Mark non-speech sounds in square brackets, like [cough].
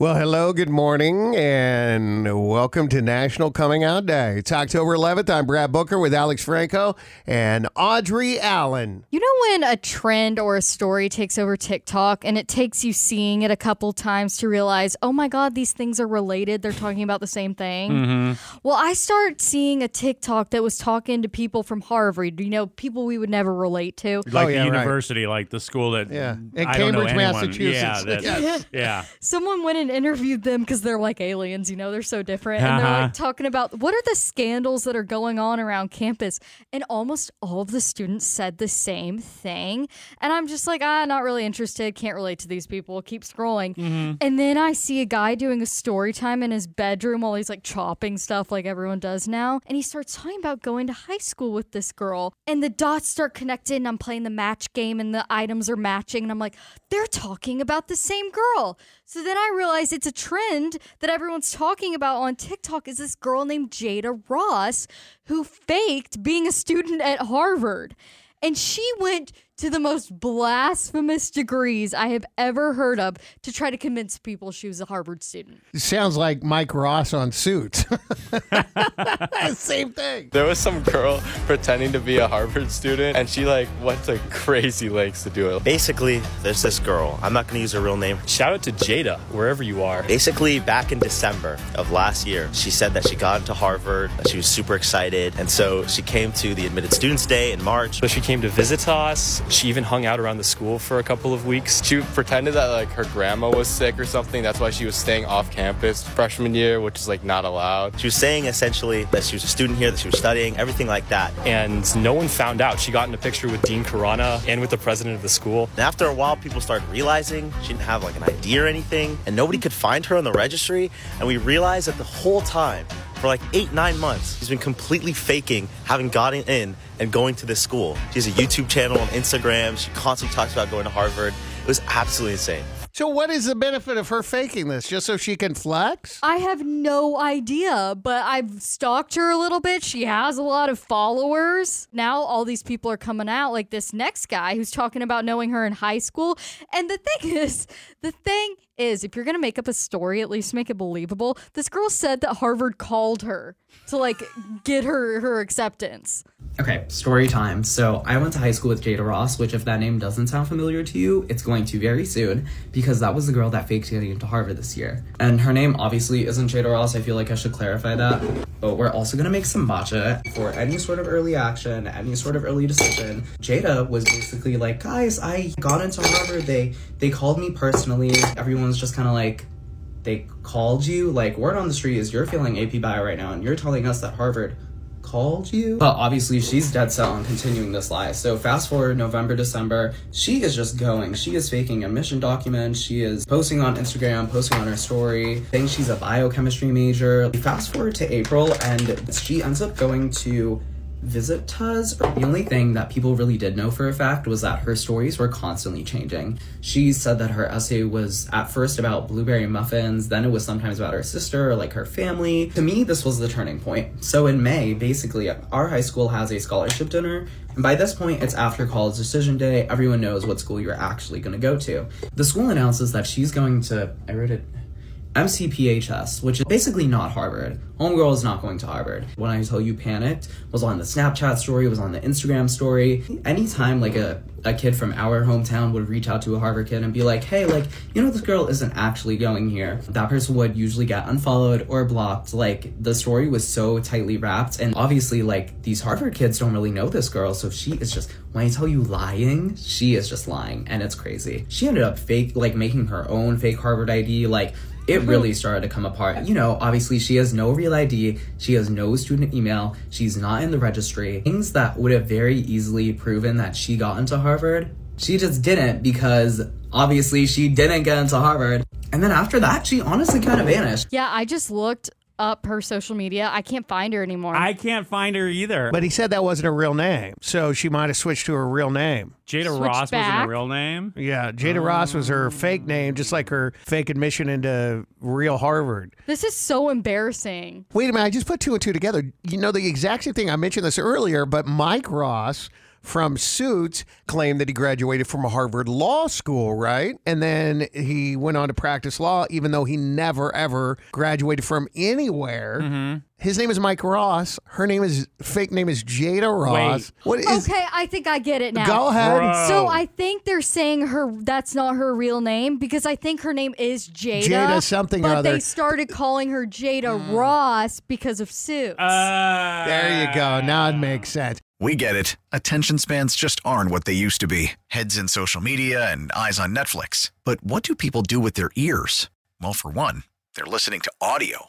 Well, hello, good morning, and welcome to National Coming Out Day. It's October 11th. I'm Brad Booker with Alex Franco and Audrey Allen. You know when a trend or a story takes over TikTok and it takes you seeing it a couple times to realize, oh my God, these things are related. They're talking about the same thing. Mm-hmm. Well, I start seeing a TikTok that was talking to people from Harvard, you know, people we would never relate to. Like Oh, yeah, the right. university, like the school that Yeah. In I don't know Cambridge, anyone. Massachusetts. Yeah, that- Yes. [laughs] yeah. Someone went and interviewed them because they're like aliens, you know, they're so different. And they're Uh-huh. like talking about what are the scandals that are going on around campus. And almost all of the students said the same thing. And I'm just like, ah, not really interested. Can't relate to these people. Keep scrolling. And then I see a guy doing a story time in his bedroom while he's like chopping stuff like everyone does now. And he starts talking about going to high school with this girl. And the dots start connected. And I'm playing the match game and the items are matching. And I'm like, they're talking about the same girl. So then I realize it's a trend that everyone's talking about on TikTok is this girl named Jada Ross who faked being a student at Harvard. And she went to the most blasphemous degrees I have ever heard of to try to convince people she was a Harvard student. Sounds like Mike Ross on Suits. [laughs] Same thing. There was some girl pretending to be a Harvard student, and she like went to crazy lengths to do it. Basically, there's this girl. I'm not going to use her real name. Shout out to Jada, wherever you are. Basically, back in December of last year, she said that she got into Harvard, she was super excited, and so she came to the Admitted Students Day in March. So she came to visit us. She even hung out around the school for a couple of weeks. She pretended that like her grandma was sick or something. That's why she was staying off campus freshman year, which is like not allowed. She was saying essentially that she was a student here, that she was studying, everything like that. And no one found out. She got in a picture with Dean Khurana and with the president of the school. And after a while, people started realizing she didn't have like an ID or anything, and nobody could find her on the registry. And we realized that the whole time, for like eight, nine months, she's been completely faking having gotten in and going to this school. She has a YouTube channel on Instagram. She constantly talks about going to Harvard. It was absolutely insane. So, what is the benefit of her faking this? Just so she can flex? I have no idea, but I've stalked her a little bit. She has a lot of followers. Now all these people are coming out, like this next guy who's talking about knowing her in high school. And the thing [laughs] is, the thing is, if you're gonna make up a story, at least make it believable. This girl said that Harvard called her to like get her her acceptance. Okay, story time. So I went to high school with Jada Ross, which if that name doesn't sound familiar to you, it's going to very soon because that was the girl that faked getting into Harvard this year. And her name obviously isn't Jada Ross. I feel like I should clarify that. But we're also gonna make some matcha for any sort of early action, any sort of early decision. Jada was basically like, guys, I got into Harvard. They they called me personally. Everyone's just kind of like, they called you. Like word on the street is you're feeling AP bio right now, and you're telling us that Harvard called you. But obviously, she's dead set on continuing this lie. So fast forward November, December, she is just going. She is faking admission documents. She is posting on Instagram, posting on her story, saying she's a biochemistry major. Fast forward to April, and she ends up going to visit us. The only thing that people really did know for a fact was that her stories were constantly changing. She said that her essay was at first about blueberry muffins, then it was sometimes about her sister or like her family. To me, this was the turning point. So in May, basically, our high school has a scholarship dinner. And by this point, it's after college decision day. Everyone knows what school you're actually going to go to. The school announces that she's going to, I wrote it MCPHS, which is basically not Harvard. Homegirl is not going to Harvard. When I tell you panicked, was on the Snapchat story, was on the Instagram story. Anytime like a, a kid from our hometown would reach out to a Harvard kid and be like, hey, like, you know, this girl isn't actually going here, that person would usually get unfollowed or blocked. Like, the story was so tightly wrapped. And obviously, like, these Harvard kids don't really know this girl. So she is just, when I tell you lying, she is just lying. And it's crazy. She ended up fake, like, making her own fake Harvard ID. Like, it mm-hmm. really started to come apart. You know, obviously she has no real ID, she has no student email, she's not in the registry. Things that would have very easily proven that she got into Harvard, she just didn't because obviously she didn't get into Harvard. And then after that, she honestly kind of vanished. Yeah, I just looked up her social media. I can't find her anymore. I can't find her either. But he said that wasn't a real name, so she might have switched to her real name. Jada Switch Ross wasn't back. a real name. Yeah, Jada Ross was her fake name, just like her fake admission into real Harvard. this is so embarrassing. Wait a minute, I just put two and two together. You know, the exact same thing. I mentioned this earlier, but Mike Ross from Suits claimed that he graduated from a Harvard Law School, right? And then he went on to practice law, even though he never, ever graduated from anywhere. Mm-hmm. His name is Mike Ross. Her name is, fake name is Jada Ross. What is, okay, I think I get it now. go ahead. Bro. So I think they're saying her that's not her real name because I think her name is Jada. Jada something or but other. they started calling her Jada Ross because of Suits. Uh, There you go. Now it makes sense. We get it. Attention spans just aren't what they used to be heads in social media and eyes on Netflix. But what do people do with their ears? Well, for one, they're listening to audio.